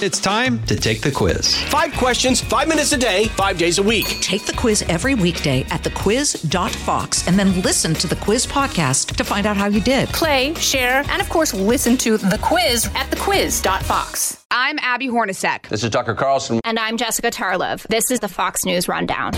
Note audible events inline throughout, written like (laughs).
It's time to take the quiz. Five questions, five minutes a day, five days a week. Take the quiz every weekday at thequiz.fox and then listen to the quiz podcast to find out how you did. Play, share, and of course, listen to the quiz at thequiz.fox. I'm Abby Hornacek. This is Tucker Carlson. And I'm Jessica Tarlov. This is the Fox News Rundown.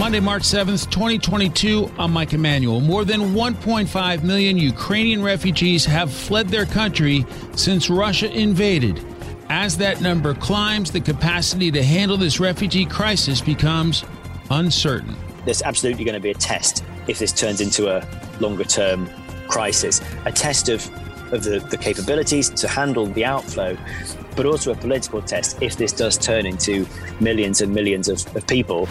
Monday, March 7th, 2022, I'm Mike Emanuel. More than 1.5 million Ukrainian refugees have fled their country since Russia invaded. As that number climbs, the capacity to handle this refugee crisis becomes uncertain. There's absolutely going to be a test if this turns into a longer term crisis, a test of, of the, the capabilities to handle the outflow, but also a political test if this does turn into millions and millions of, of people.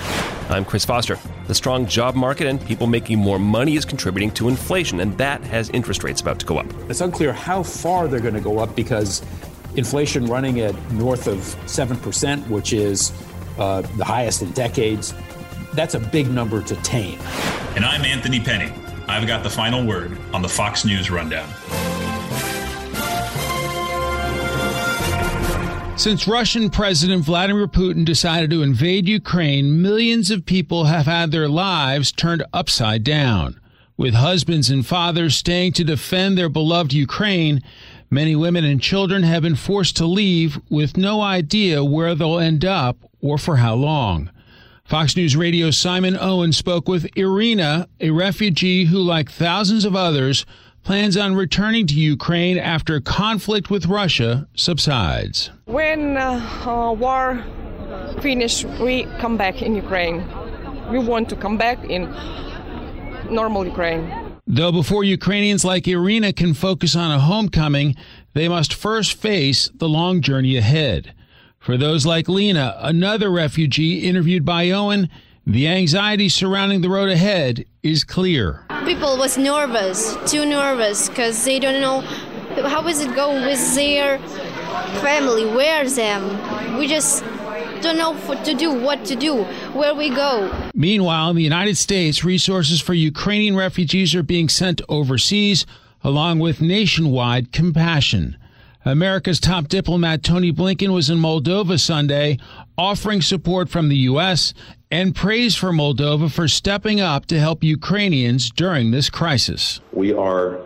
I'm Chris Foster. The strong job market and people making more money is contributing to inflation, and that has interest rates about to go up. It's unclear how far they're going to go up because inflation running at north of 7%, which is uh, the highest in decades, that's a big number to tame. And I'm Anthony Pennay. I've got the final word on the Fox News Rundown. Since Russian President Vladimir Putin decided to invade Ukraine, millions of people have had their lives turned upside down. With husbands and fathers staying to defend their beloved Ukraine, many women and children have been forced to leave with no idea where they'll end up or for how long. Fox News Radio Simon Owen spoke with Irina, a refugee who, like thousands of others, plans on returning to Ukraine after conflict with Russia subsides. When uh, uh, war finish, we come back in Ukraine. We want to come back in normal Ukraine. Though before Ukrainians like Irina can focus on a homecoming, they must first face the long journey ahead. For those like Lena, another refugee interviewed by Owen, the anxiety surrounding the road ahead is clear. People was nervous, too nervous, because they don't know how is it going with their family, where them. We just don't know what to do, what to do, where we go. Meanwhile, in the United States, resources for Ukrainian refugees are being sent overseas, along with nationwide compassion. America's top diplomat Tony Blinken was in Moldova Sunday, offering support from the U.S. and praise for Moldova for stepping up to help Ukrainians during this crisis. We are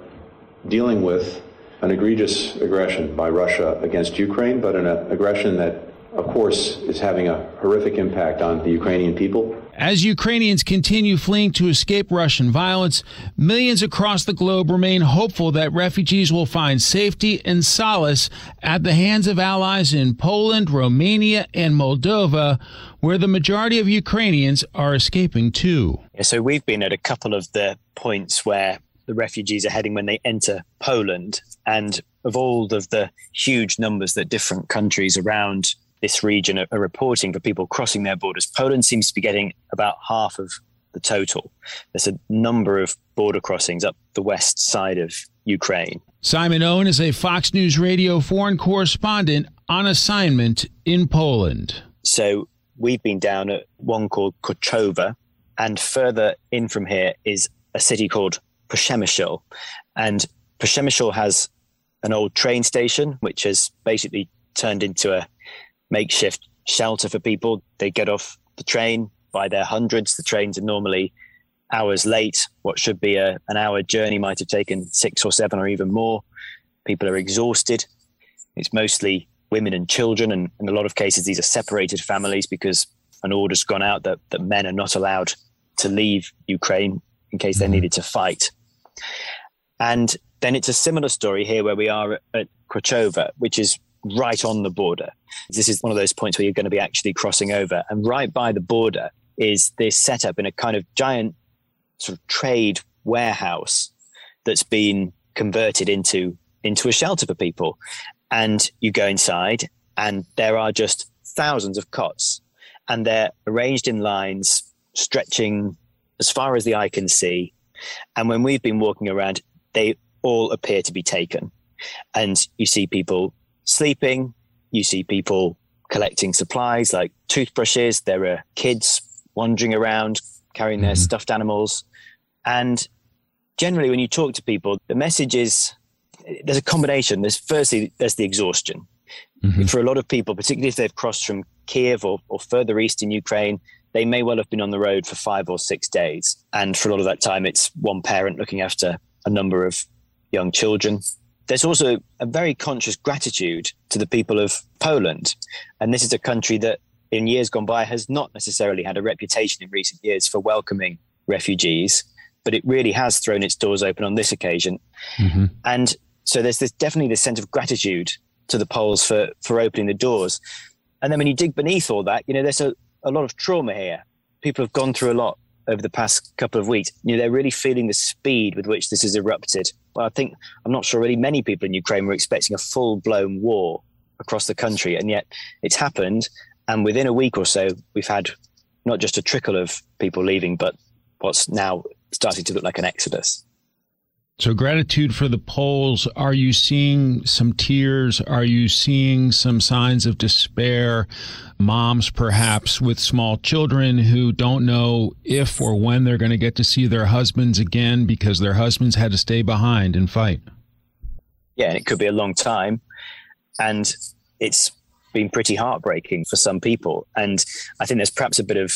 dealing with an egregious aggression by Russia against Ukraine, but an aggression that of course, is having a horrific impact on the Ukrainian people. As Ukrainians continue fleeing to escape Russian violence, millions across the globe remain hopeful that refugees will find safety and solace at the hands of allies in Poland, Romania, and Moldova, where the majority of Ukrainians are escaping to. So we've been at a couple of the points where the refugees are heading when they enter Poland. And of all of the huge numbers that different countries around this region are, are reporting for people crossing their borders. Poland seems to be getting about half of the total. There's a number of border crossings up the west side of Ukraine. Simon Owen is a Fox News Radio foreign correspondent on assignment in Poland. So we've been down at one called Korczowa, and further in from here is a city called Przemysl. And Przemysl has an old train station, which has basically turned into a makeshift shelter for people. They get off the train by their hundreds. The trains are normally hours late. What should be a, an hour journey might have taken six or seven or even more. People are exhausted. It's mostly women and children. And in a lot of cases, these are separated families because an order's gone out that, that men are not allowed to leave Ukraine in case they're mm-hmm. needed to fight. And then it's a similar story here where we are at, at Korczowa, which is right on the border. This is one of those points where you're going to be actually crossing over. And right by the border is this setup in a kind of giant sort of trade warehouse that's been converted into into a shelter for people. And you go inside and there are just thousands of cots and they're arranged in lines stretching as far as the eye can see. And when we've been walking around, they all appear to be taken. And you see people sleeping. You see people collecting supplies like toothbrushes. There are kids wandering around carrying their mm-hmm. stuffed animals. And generally, when you talk to people, the message is there's a combination. There's firstly there's the exhaustion mm-hmm. for a lot of people, particularly if they've crossed from Kiev or, or further east in Ukraine. They may well have been on the road for five or six days, and for a lot of that time, it's one parent looking after a number of young children. There's also a very conscious gratitude to the people of Poland, and this is a country that in years gone by has not necessarily had a reputation in recent years for welcoming refugees but it really has thrown its doors open on this occasion. Mm-hmm. And so there's this definitely this sense of gratitude to the Poles for for opening the doors. And then when you dig beneath all that, you know, there's a, a lot of trauma here. People have gone through a lot over the past couple of weeks. You know, they're really feeling the speed with which this has erupted. But I think I'm not sure really many people in Ukraine were expecting a full blown war across the country, and yet it's happened. And within a week or so, we've had not just a trickle of people leaving, but what's now starting to look like an exodus. So, gratitude for the Poles. Are you seeing some tears? Are you seeing some signs of despair? Moms, perhaps, with small children who don't know if or when they're going to get to see their husbands again because their husbands had to stay behind and fight. Yeah, and it could be a long time. And it's been pretty heartbreaking for some people. And I think there's perhaps a bit of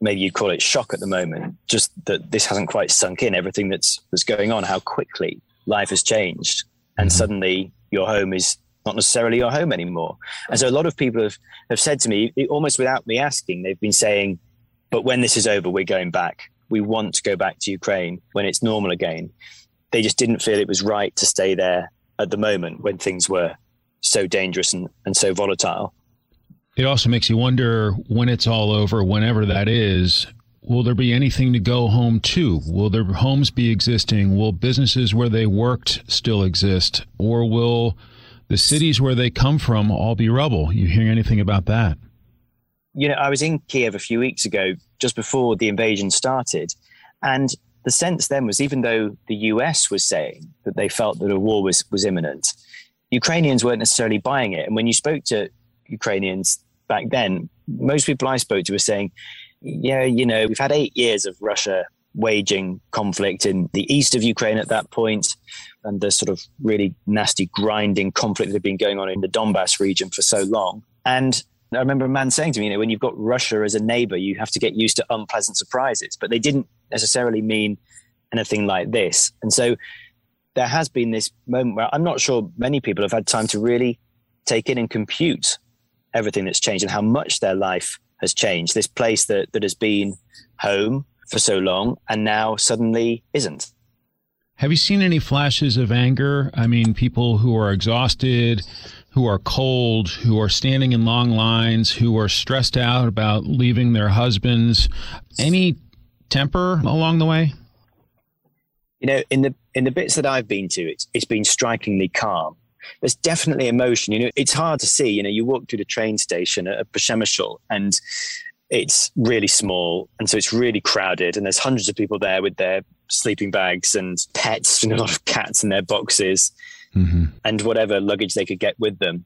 maybe you'd call it shock at the moment, just that this hasn't quite sunk in, everything that's, that's going on, how quickly life has changed. And mm-hmm. suddenly your home is not necessarily your home anymore. And so a lot of people have, have said to me, almost without me asking, they've been saying, but when this is over, we're going back. We want to go back to Ukraine when it's normal again. They just didn't feel it was right to stay there at the moment when things were so dangerous and, and so volatile. It also makes you wonder when it's all over, whenever that is, will there be anything to go home to? Will their homes be existing? Will businesses where they worked still exist? Or will the cities where they come from all be rubble? You hearing anything about that? You know, I was in Kiev a few weeks ago, just before the invasion started. And the sense then was even though the US was saying that they felt that a war was, was imminent, Ukrainians weren't necessarily buying it. And when you spoke to Ukrainians, back then, most people I spoke to were saying, yeah, you know, we've had eight years of Russia waging conflict in the east of Ukraine at that point, and the sort of really nasty grinding conflict that had been going on in the Donbass region for so long. And I remember a man saying to me, you know, when you've got Russia as a neighbor, you have to get used to unpleasant surprises. But they didn't necessarily mean anything like this. And so there has been this moment where I'm not sure many people have had time to really take in and compute everything that's changed and how much their life has changed. This place that, that has been home for so long and now suddenly isn't. Have you seen any flashes of anger? I mean, people who are exhausted, who are cold, who are standing in long lines, who are stressed out about leaving their husbands. Any temper along the way? You know, in the in the bits that I've been to, it's it's been strikingly calm there's definitely emotion. You know, it's hard to see. You know, you walk through the train station at Przemysl and it's really small, and so it's really crowded, and there's hundreds of people there with their sleeping bags and pets, and a lot of cats in their boxes, mm-hmm. and whatever luggage they could get with them.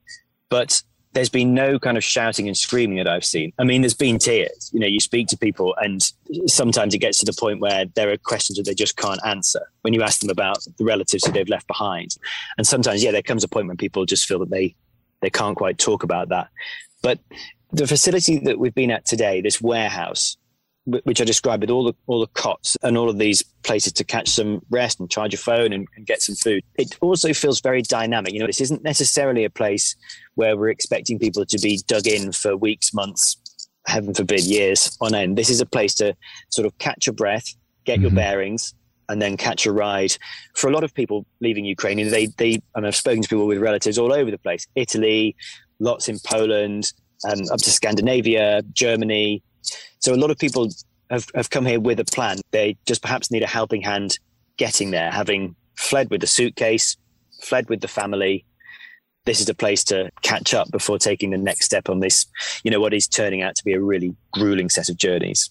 But there's been no kind of shouting and screaming that I've seen. I mean, there's been tears. You know, you speak to people, and sometimes it gets to the point where there are questions that they just can't answer when you ask them about the relatives who they've left behind. And sometimes, yeah, there comes a point when people just feel that they they can't quite talk about that. But the facility that we've been at today, this warehouse, which I described with all the all the cots and all of these places to catch some rest and charge your phone and, and, get some food. It also feels very dynamic. You know, this isn't necessarily a place where we're expecting people to be dug in for weeks, months, heaven forbid, years on end. This is a place to sort of catch your breath, get mm-hmm. your bearings, and then catch a ride. For a lot of people leaving Ukraine, you know, they they and I've spoken to people with relatives all over the place, Italy, lots in Poland, um, up to Scandinavia, Germany so a lot of people have, have come here with a plan. They just perhaps need a helping hand getting there, having fled with the suitcase, fled with the family. This is a place to catch up before taking the next step on this, you know, what is turning out to be a really grueling set of journeys.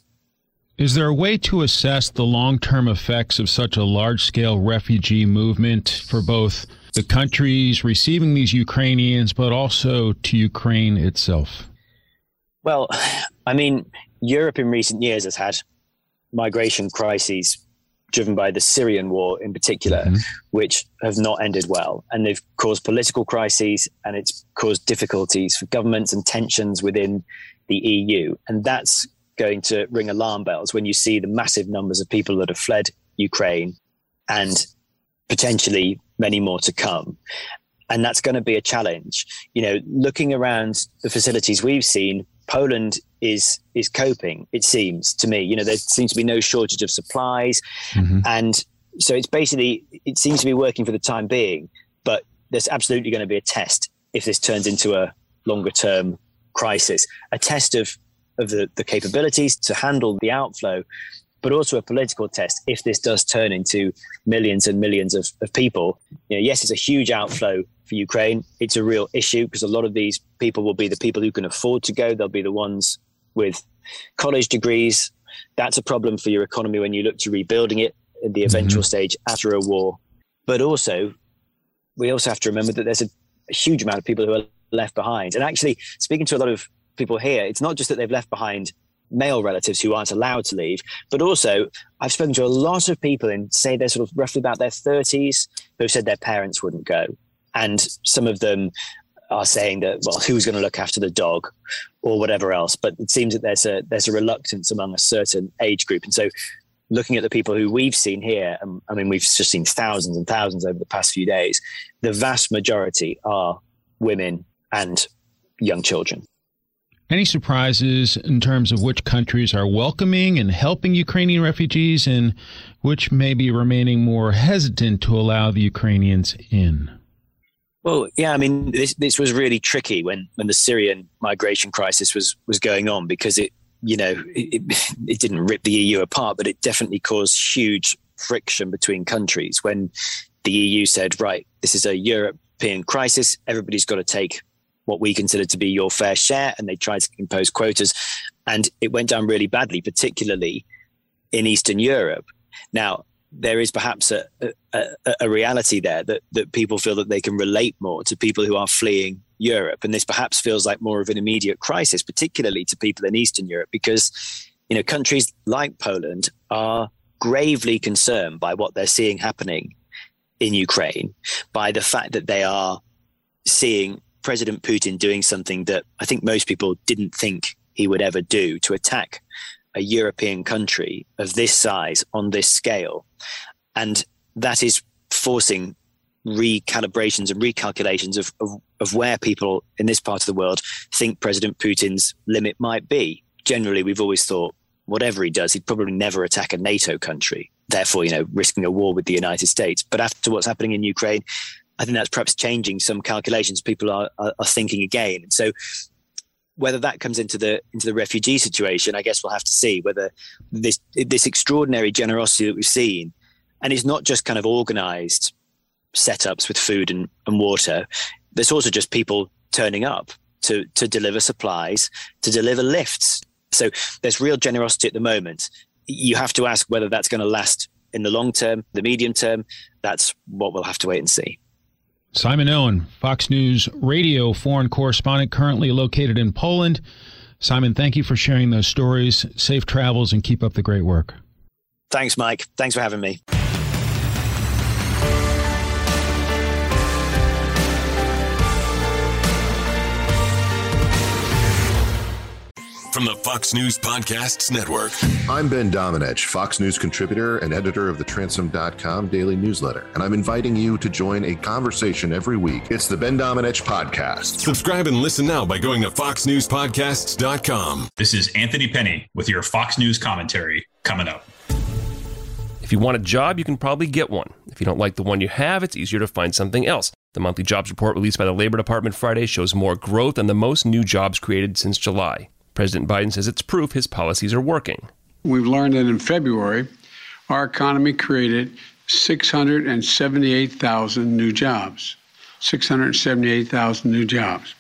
Is there a way to assess the long term effects of such a large scale refugee movement for both the countries receiving these Ukrainians, but also to Ukraine itself? Well, I mean, Europe in recent years has had migration crises driven by the Syrian war in particular, mm-hmm. which have not ended well. And they've caused political crises and it's caused difficulties for governments and tensions within the EU. And that's going to ring alarm bells when you see the massive numbers of people that have fled Ukraine and potentially many more to come. And that's going to be a challenge. You know, looking around the facilities we've seen, Poland is is coping. It seems to me. You know, there seems to be no shortage of supplies, mm-hmm. and so it's basically it seems to be working for the time being. But there's absolutely going to be a test if this turns into a longer term crisis, a test of of the, the capabilities to handle the outflow, but also a political test if this does turn into millions and millions of, of people. You know, yes, it's a huge outflow for Ukraine. It's a real issue because a lot of these people will be the people who can afford to go. They'll be the ones with college degrees. That's a problem for your economy when you look to rebuilding it at the eventual mm-hmm. stage after a war. But also, we also have to remember that there's a, a huge amount of people who are left behind. And actually, speaking to a lot of people here, it's not just that they've left behind male relatives who aren't allowed to leave, but also I've spoken to a lot of people in, say, they're sort of roughly about their 30s who've said their parents wouldn't go. And some of them are saying that, well, who's going to look after the dog or whatever else? But it seems that there's a, there's a reluctance among a certain age group. And so looking at the people who we've seen here, um, I mean, we've just seen thousands and thousands over the past few days. The vast majority are women and young children. Any surprises in terms of which countries are welcoming and helping Ukrainian refugees and which may be remaining more hesitant to allow the Ukrainians in? Well, yeah, I mean, this this was really tricky when when the Syrian migration crisis was was going on because it, you know, it, it (laughs) didn't rip the EU apart, but it definitely caused huge friction between countries when the EU said, right, this is a European crisis, everybody's got to take what we consider to be your fair share, and they tried to impose quotas, and it went down really badly, particularly in Eastern Europe. Now, there is perhaps a, a, a, reality there that, that people feel that they can relate more to people who are fleeing Europe. And this perhaps feels like more of an immediate crisis, particularly to people in Eastern Europe, because you know countries like Poland are gravely concerned by what they're seeing happening in Ukraine, by the fact that they are seeing President Putin doing something that I think most people didn't think he would ever do to attack a European country of this size on this scale. And that is forcing recalibrations and recalculations of, of, of, where people in this part of the world think President Putin's limit might be. Generally, we've always thought whatever he does, he'd probably never attack a NATO country, therefore, you know, risking a war with the United States. But after what's happening in Ukraine, I think that's perhaps changing some calculations. People are, are, are thinking again. So whether that comes into the into the refugee situation, I guess we'll have to see whether this this extraordinary generosity that we've seen, and it's not just kind of organised setups with food and, and water. There's also just people turning up to to deliver supplies, to deliver lifts. So there's real generosity at the moment. You have to ask whether that's going to last in the long term, the medium term. That's what we'll have to wait and see. Simon Owen, Fox News radio foreign correspondent, currently located in Poland. Simon, thank you for sharing those stories. Safe travels and keep up the great work. Thanks, Mike. Thanks for having me. From the Fox News Podcasts Network. I'm Ben Domenech, Fox News contributor and editor of the Transom.com daily newsletter, and I'm inviting you to join a conversation every week. It's the Ben Domenech Podcast. Subscribe and listen now by going to FoxNewsPodcasts.com. This is Anthony Pennay with your Fox News commentary coming up. If you want a job, you can probably get one. If you don't like the one you have, it's easier to find something else. The monthly jobs report released by the Labor Department Friday shows more growth and the most new jobs created since July. President Biden says it's proof his policies are working. We've learned that in February, our economy created 678,000 new jobs. 678,000 new jobs.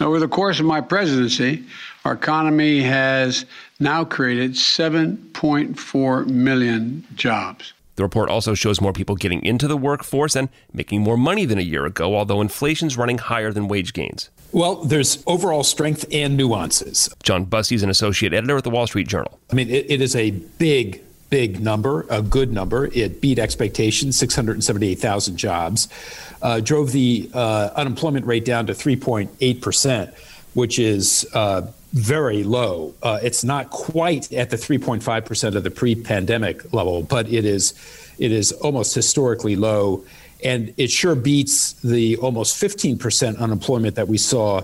over the course of my presidency, our economy has now created 7.4 million jobs. The report also shows more people getting into the workforce and making more money than a year ago, although inflation's running higher than wage gains. Well, there's overall strength and nuances. John Bussey is an associate editor at the Wall Street Journal. I mean, it, it is a big big number, a good number. It beat expectations, 678,000 jobs, uh, drove the uh, unemployment rate down to 3.8%, which is uh, very low. Uh, it's not quite at the 3.5% of the pre-pandemic level, but it is it is almost historically low, and it sure beats the almost 15% unemployment that we saw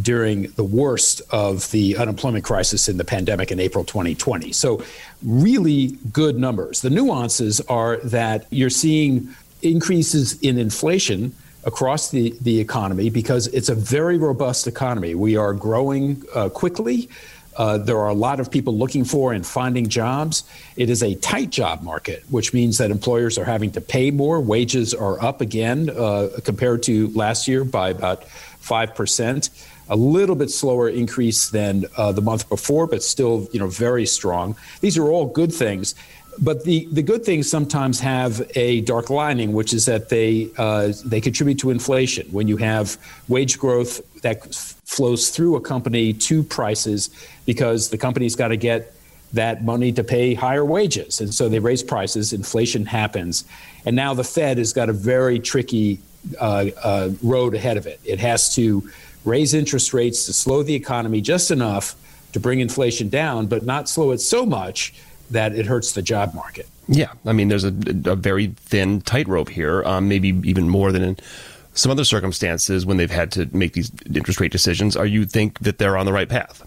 during the worst of the unemployment crisis in the pandemic in April 2020. So, really good numbers. The nuances are that you're seeing increases in inflation across the, the economy because it's a very robust economy. We are growing uh, quickly. Uh, there are a lot of people looking for and finding jobs. It is a tight job market, which means that employers are having to pay more. Wages are up again uh, compared to last year by about 5%. A little bit slower increase than uh, the month before, but still, you know, very strong. These are all good things. But the, the good things sometimes have a dark lining, which is that they uh, they contribute to inflation. When you have wage growth that f- flows through a company to prices, because the company's got to get that money to pay higher wages, and so they raise prices. Inflation happens, and now the Fed has got a very tricky uh, uh, road ahead of it. It has to raise interest rates to slow the economy just enough to bring inflation down, but not slow it so much that it hurts the job market. Yeah, I mean, there's a, a very thin tightrope here, um, maybe even more than in some other circumstances when they've had to make these interest rate decisions. Are you think that they're on the right path?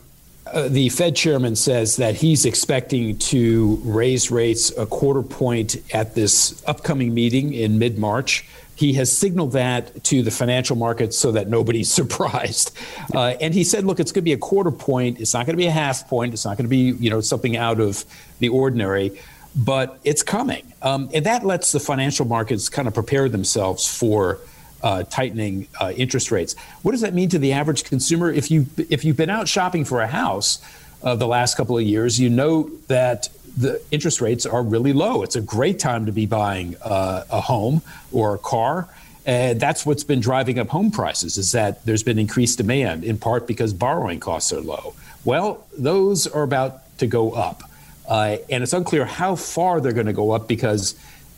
Uh, the Fed chairman says that he's expecting to raise rates a quarter point at this upcoming meeting in mid March. He has signaled that to the financial markets so that nobody's (laughs) surprised. Uh, and he said, look, it's going to be a quarter point. It's not going to be a half point. It's not going to be, you know, something out of the ordinary, but it's coming. Um, and that lets the financial markets kind of prepare themselves for uh, tightening uh, interest rates. What does that mean to the average consumer? If you if you've been out shopping for a house uh, the last couple of years, you know that the interest rates are really low. It's a great time to be buying uh, a home or a car. And that's what's been driving up home prices is that there's been increased demand in part because borrowing costs are low. Well, those are about to go up. Uh, and it's unclear how far they're going to go up because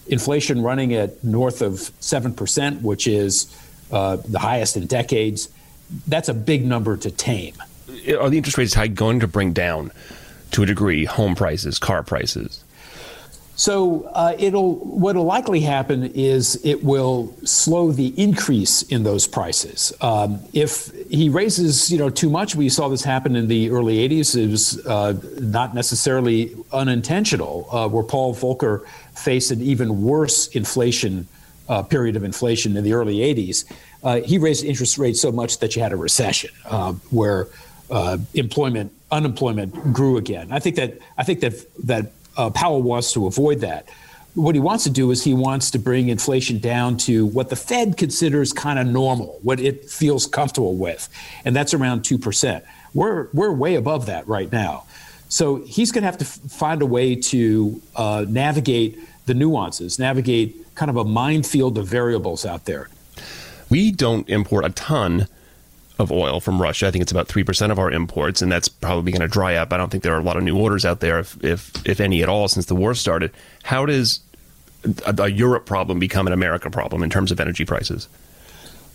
inflation running at north of 7%, which is uh, the highest in decades, that's a big number to tame. Are the interest rates high going to bring down to a degree home prices, car prices? So uh, it'll what'll likely happen is it will slow the increase in those prices. Um, if he raises, you know, too much, we saw this happen in the early '80s. It was uh, not necessarily unintentional, uh, where Paul Volcker faced an even worse inflation uh, period of inflation in the early '80s. Uh, he raised interest rates so much that you had a recession, uh, where employment unemployment grew again. I think that I think that that uh, Powell wants to avoid that. What he wants to do is he wants to bring inflation down to what the Fed considers kind of normal, what it feels comfortable with, and that's around two percent. We're we're way above that right now. So he's going to have to f- find a way to uh, navigate the nuances, navigate kind of a minefield of variables out there. We don't import a ton of oil from Russia. I think it's about 3% of our imports, and that's probably going to dry up. I don't think there are a lot of new orders out there, if, if, if any at all, since the war started. How does a, a Europe problem become an America problem in terms of energy prices?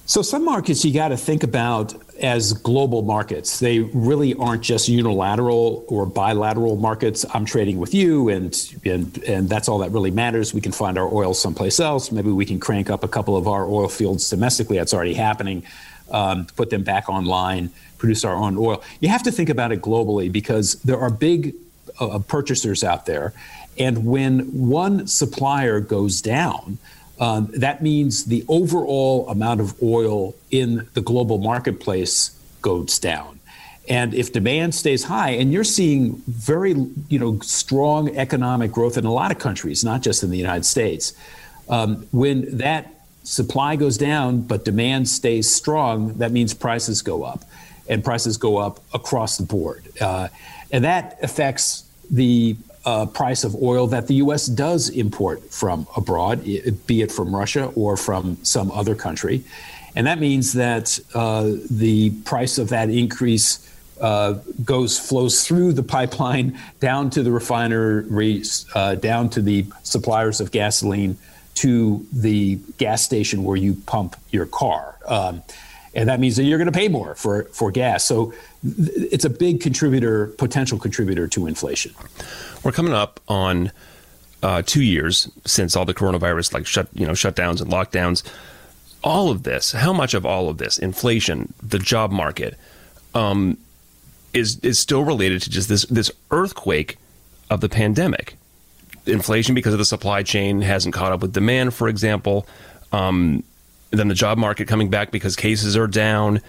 So, some markets you got to think about as global markets. They really aren't just unilateral or bilateral markets. I'm trading with you, and, and, and that's all that really matters. We can find our oil someplace else. Maybe we can crank up a couple of our oil fields domestically. That's already happening um, put them back online, produce our own oil. You have to think about it globally because there are big uh, purchasers out there. And when one supplier goes down, um, that means the overall amount of oil in the global marketplace goes down. And if demand stays high, and you're seeing very, you know, strong economic growth in a lot of countries, not just in the United States, um, when that supply goes down, but demand stays strong, that means prices go up. And prices go up across the board. Uh, and that affects the uh, price of oil that the U.S. does import from abroad, be it from Russia or from some other country. And that means that uh, the price of that increase uh, goes flows through the pipeline down to the refineries, uh, down to the suppliers of gasoline, to the gas station where you pump your car. Um, and that means that you're going to pay more for, for gas. So it's a big contributor, potential contributor to inflation. We're coming up on uh, two years since all the coronavirus like shut you know shutdowns and lockdowns. All of this, how much of all of this, inflation, the job market, um, is is still related to just this this earthquake of the pandemic. Inflation because of the supply chain hasn't caught up with demand, for example. Um, then the job market coming back because cases are down.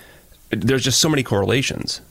There's just so many correlations.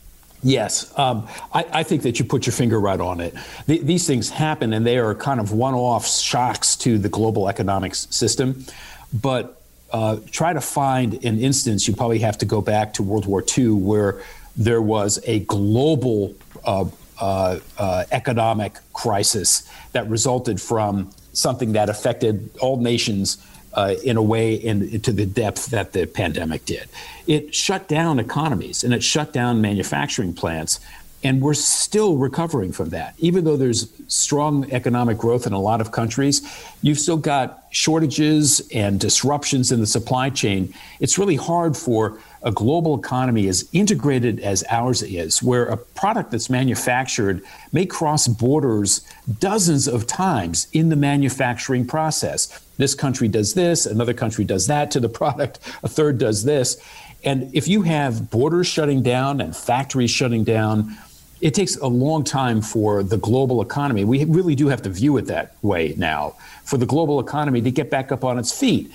Yes, um, I, I, think that you put your finger right on it. The, these things happen, and they are kind of one-off shocks to the global economic system. But uh, try to find an instance. You probably have to go back to World War II, where there was a global uh, uh, uh, economic crisis that resulted from something that affected all nations uh, in a way in, to the depth that the pandemic did. It shut down economies and it shut down manufacturing plants. And we're still recovering from that. Even though there's strong economic growth in a lot of countries, you've still got shortages and disruptions in the supply chain. It's really hard for a global economy as integrated as ours is, where a product that's manufactured may cross borders dozens of times in the manufacturing process. This country does this, another country does that to the (laughs) product, a third does this. And if you have borders shutting down and factories shutting down, it takes a long time for the global economy. We really do have to view it that way now for the global economy to get back up on its feet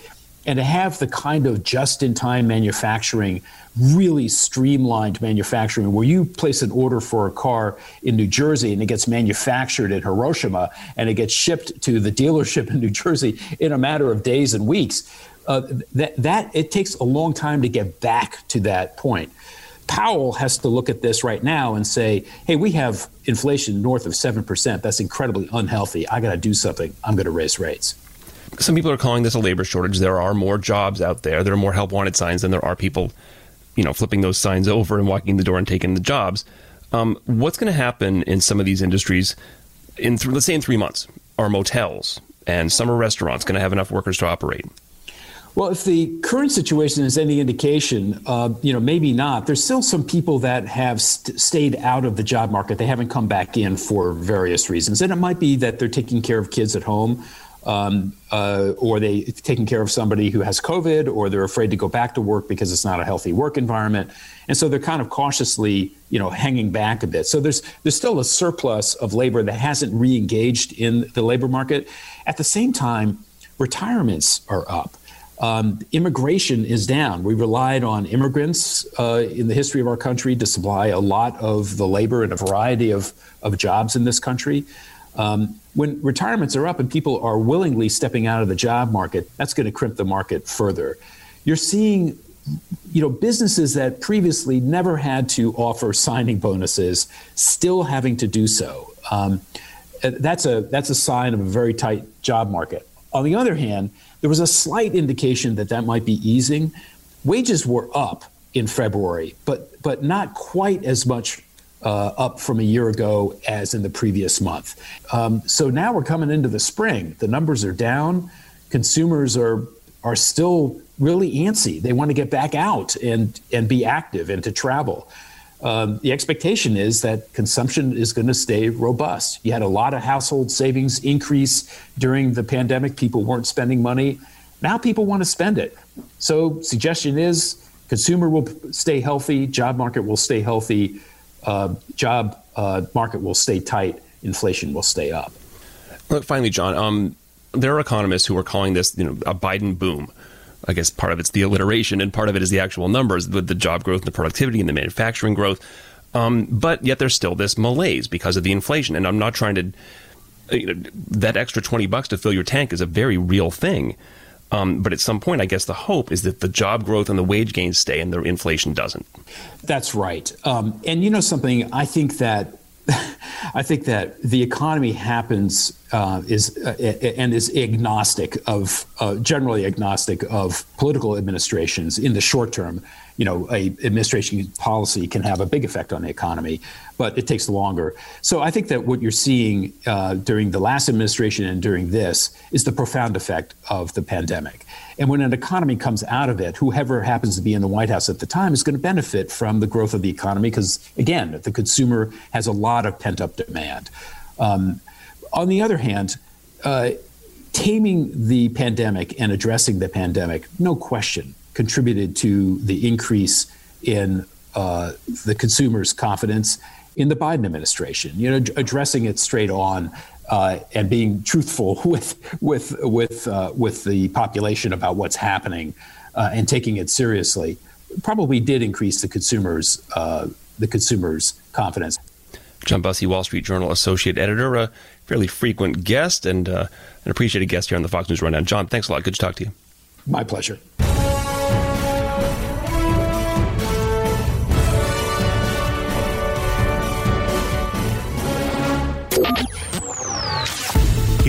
and to have the kind of just in time manufacturing, really streamlined manufacturing, where you place an order for a car in New Jersey and it gets manufactured in Hiroshima and it gets shipped to the dealership in New Jersey in a matter of days and weeks. Uh, that, that it takes a long time to get back to that point. Powell has to look at this right now and say, hey, we have inflation north of 7%. That's incredibly unhealthy. I got to do something. I'm going to raise rates some people are calling this a labor shortage. There are more jobs out there. There are more help wanted signs than there are people, you know, flipping those signs over and walking in the door and taking the jobs. Um, what's going to happen in some of these industries in th- let's say in three months? Are motels and summer restaurants going to have enough workers to operate? Well, if the current situation is any indication, uh, you know, maybe not. There's still some people that have st- stayed out of the job market. They haven't come back in for various reasons, and it might be that they're taking care of kids at home um, uh, or they taking care of somebody who has COVID, or they're afraid to go back to work because it's not a healthy work environment, and so they're kind of cautiously, you know, hanging back a bit. So there's there's still a surplus of labor that hasn't re-engaged in the labor market. At the same time, retirements are up. Um, immigration is down. We relied on immigrants uh, in the history of our country to supply a lot of the labor in a variety of, of jobs in this country. Um, when retirements are up and people are willingly stepping out of the job market, that's going to crimp the market further. You're seeing you know businesses that previously never had to offer signing bonuses still having to do so. Um, that's a that's a sign of a very tight job market. On the other hand there was a slight indication that that might be easing. Wages were up in february but but not quite as much uh, up from a year ago as in the previous month. Um, so now we're coming into the spring. The numbers are down. Consumers are are still really antsy. They want to get back out and and be active and to travel. Um, the expectation is that consumption is going to stay robust. You had a lot of household savings increase during the pandemic. People weren't spending money. Now people want to spend it. So suggestion is consumer will stay healthy, job market will stay healthy uh, job uh, market will stay tight, inflation will stay up. Look, finally, John, um, there are economists who are calling this, you know, a Biden boom. I guess part of it's the alliteration, and part of it is the actual numbers, with the job growth and the productivity and the manufacturing growth. Um, but yet there's still this malaise because of the inflation. And I'm not trying to. You know, that extra 20 bucks to fill your tank is a very real thing. Um, but at some point, I guess the hope is that the job growth and the wage gains stay and the inflation doesn't. That's right. Um, and you know something, I think that (laughs) I think that the economy happens uh, is uh, and is agnostic of uh, generally agnostic of political administrations in the short term. you know, a administration policy can have a big effect on the economy, but it takes longer. So I think that what you're seeing uh, during the last administration and during this is the profound effect of the pandemic. And when an economy comes out of it, whoever happens to be in the White House at the time is going to benefit from the growth of the economy because, again, the consumer has a lot of pent up demand. Um, on the other hand, uh, taming the pandemic and addressing the pandemic, no question, contributed to the increase in uh, the consumer's confidence in the Biden administration. You know, addressing it straight on uh, and being truthful (laughs) with with with uh, with the population about what's happening uh, and taking it seriously probably did increase the consumers uh, the consumers confidence. John Bussey, Wall Street Journal associate editor, a fairly frequent guest and uh, an appreciated guest here on the Fox News Rundown. John, thanks a lot. Good to talk to you. My pleasure.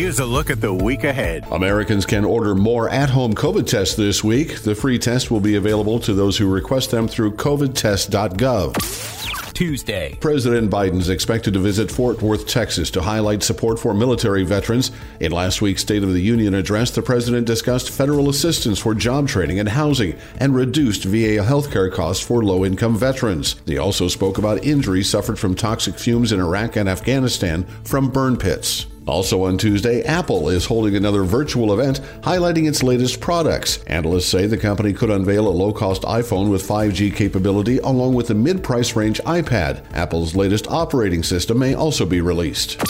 Here's a look at the week ahead. Americans can order more at home COVID tests this week. The free test will be available to those who request them through covidtest.gov. Tuesday. President Biden's expected to visit Fort Worth, Texas to highlight support for military veterans. In last week's State of the Union address, the president discussed federal assistance for job training and housing and reduced VA healthcare costs for low income veterans. He also spoke about injuries suffered from toxic fumes in Iraq and Afghanistan from burn pits. Also on Tuesday, Apple is holding another virtual event highlighting its latest products. Analysts say the company could unveil a low cost iPhone with 5G capability along with a mid price range iPad. Apple's latest operating system may also be released.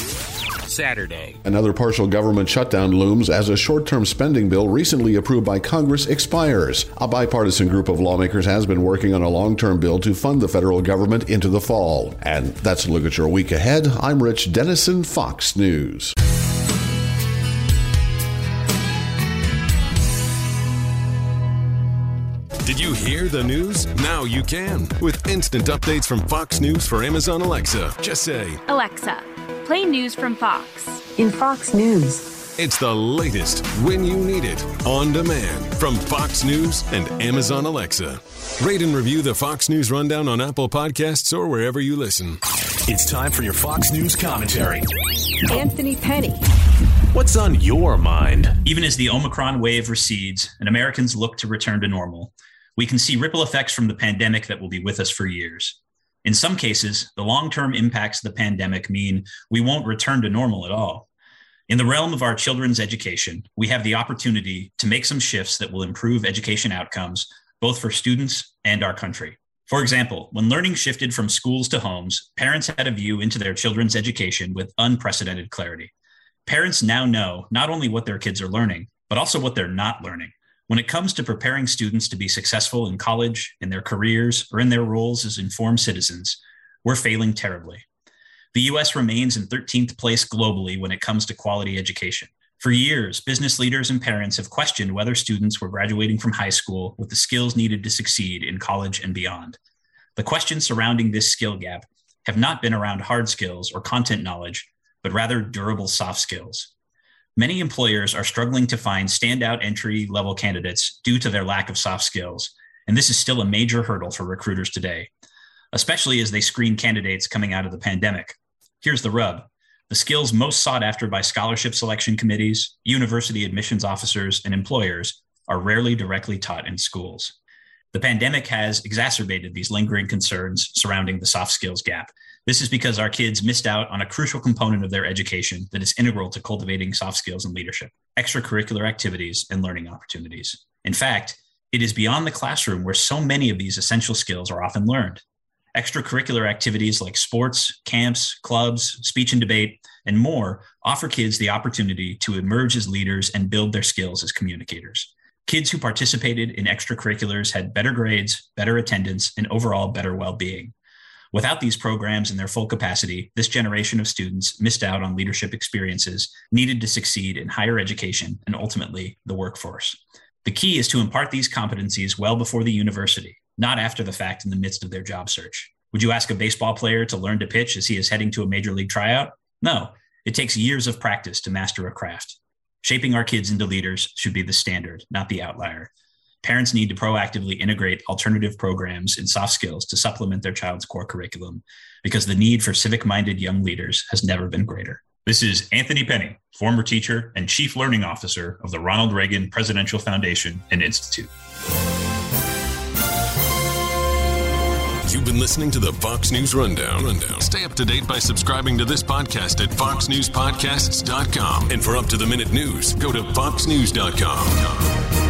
Saturday. Another partial government shutdown looms as a short term spending bill recently approved by Congress expires. A bipartisan group of lawmakers has been working on a long term bill to fund the federal government into the fall. And that's a look at your week ahead. I'm Rich Dennison, Fox News. Did you hear the news? Now you can. With instant updates from Fox News for Amazon Alexa. Just say, Alexa, play news from Fox. In Fox News. It's the latest when you need it on demand from Fox News and Amazon Alexa. Rate and review the Fox News Rundown on Apple Podcasts or wherever you listen. It's time for your Fox News commentary. Anthony Pennay. What's on your mind? Even as the Omicron wave recedes and Americans look to return to normal, we can see ripple effects from the pandemic that will be with us for years. In some cases, the long term impacts of the pandemic mean we won't return to normal at all. In the realm of our children's education, we have the opportunity to make some shifts that will improve education outcomes, both for students and our country. For example, when learning shifted from schools to homes, parents had a view into their children's education with unprecedented clarity. Parents now know not only what their kids are learning, but also what they're not learning. When it comes to preparing students to be successful in college, in their careers, or in their roles as informed citizens, we're failing terribly. The US remains in 13th place globally when it comes to quality education. For years, business leaders and parents have questioned whether students were graduating from high school with the skills needed to succeed in college and beyond. The questions surrounding this skill gap have not been around hard skills or content knowledge, but rather durable soft skills. Many employers are struggling to find standout entry level candidates due to their lack of soft skills, and this is still a major hurdle for recruiters today, especially as they screen candidates coming out of the pandemic. Here's the rub the skills most sought after by scholarship selection committees, university admissions officers, and employers are rarely directly taught in schools. The pandemic has exacerbated these lingering concerns surrounding the soft skills gap. This is because our kids missed out on a crucial component of their education that is integral to cultivating soft skills and leadership, extracurricular activities, and learning opportunities. In fact, it is beyond the classroom where so many of these essential skills are often learned. Extracurricular activities like sports, camps, clubs, speech and debate, and more offer kids the opportunity to emerge as leaders and build their skills as communicators. Kids who participated in extracurriculars had better grades, better attendance, and overall better well being. Without these programs in their full capacity, this generation of students missed out on leadership experiences needed to succeed in higher education and ultimately the workforce. The key is to impart these competencies well before the university, not after the fact in the midst of their job search. Would you ask a baseball player to learn to pitch as he is heading to a major league tryout? No, it takes years of practice to master a craft. Shaping our kids into leaders should be the standard, not the outlier. Parents need to proactively integrate alternative programs and soft skills to supplement their child's core curriculum because the need for civic minded young leaders has never been greater. This is Anthony Pennay, former teacher and chief learning officer of the Ronald Reagan Presidential Foundation and Institute. You've been listening to the Fox News Rundown. Rundown. Stay up to date by subscribing to this podcast at foxnewspodcasts.com. And for up to the minute news, go to foxnews.com.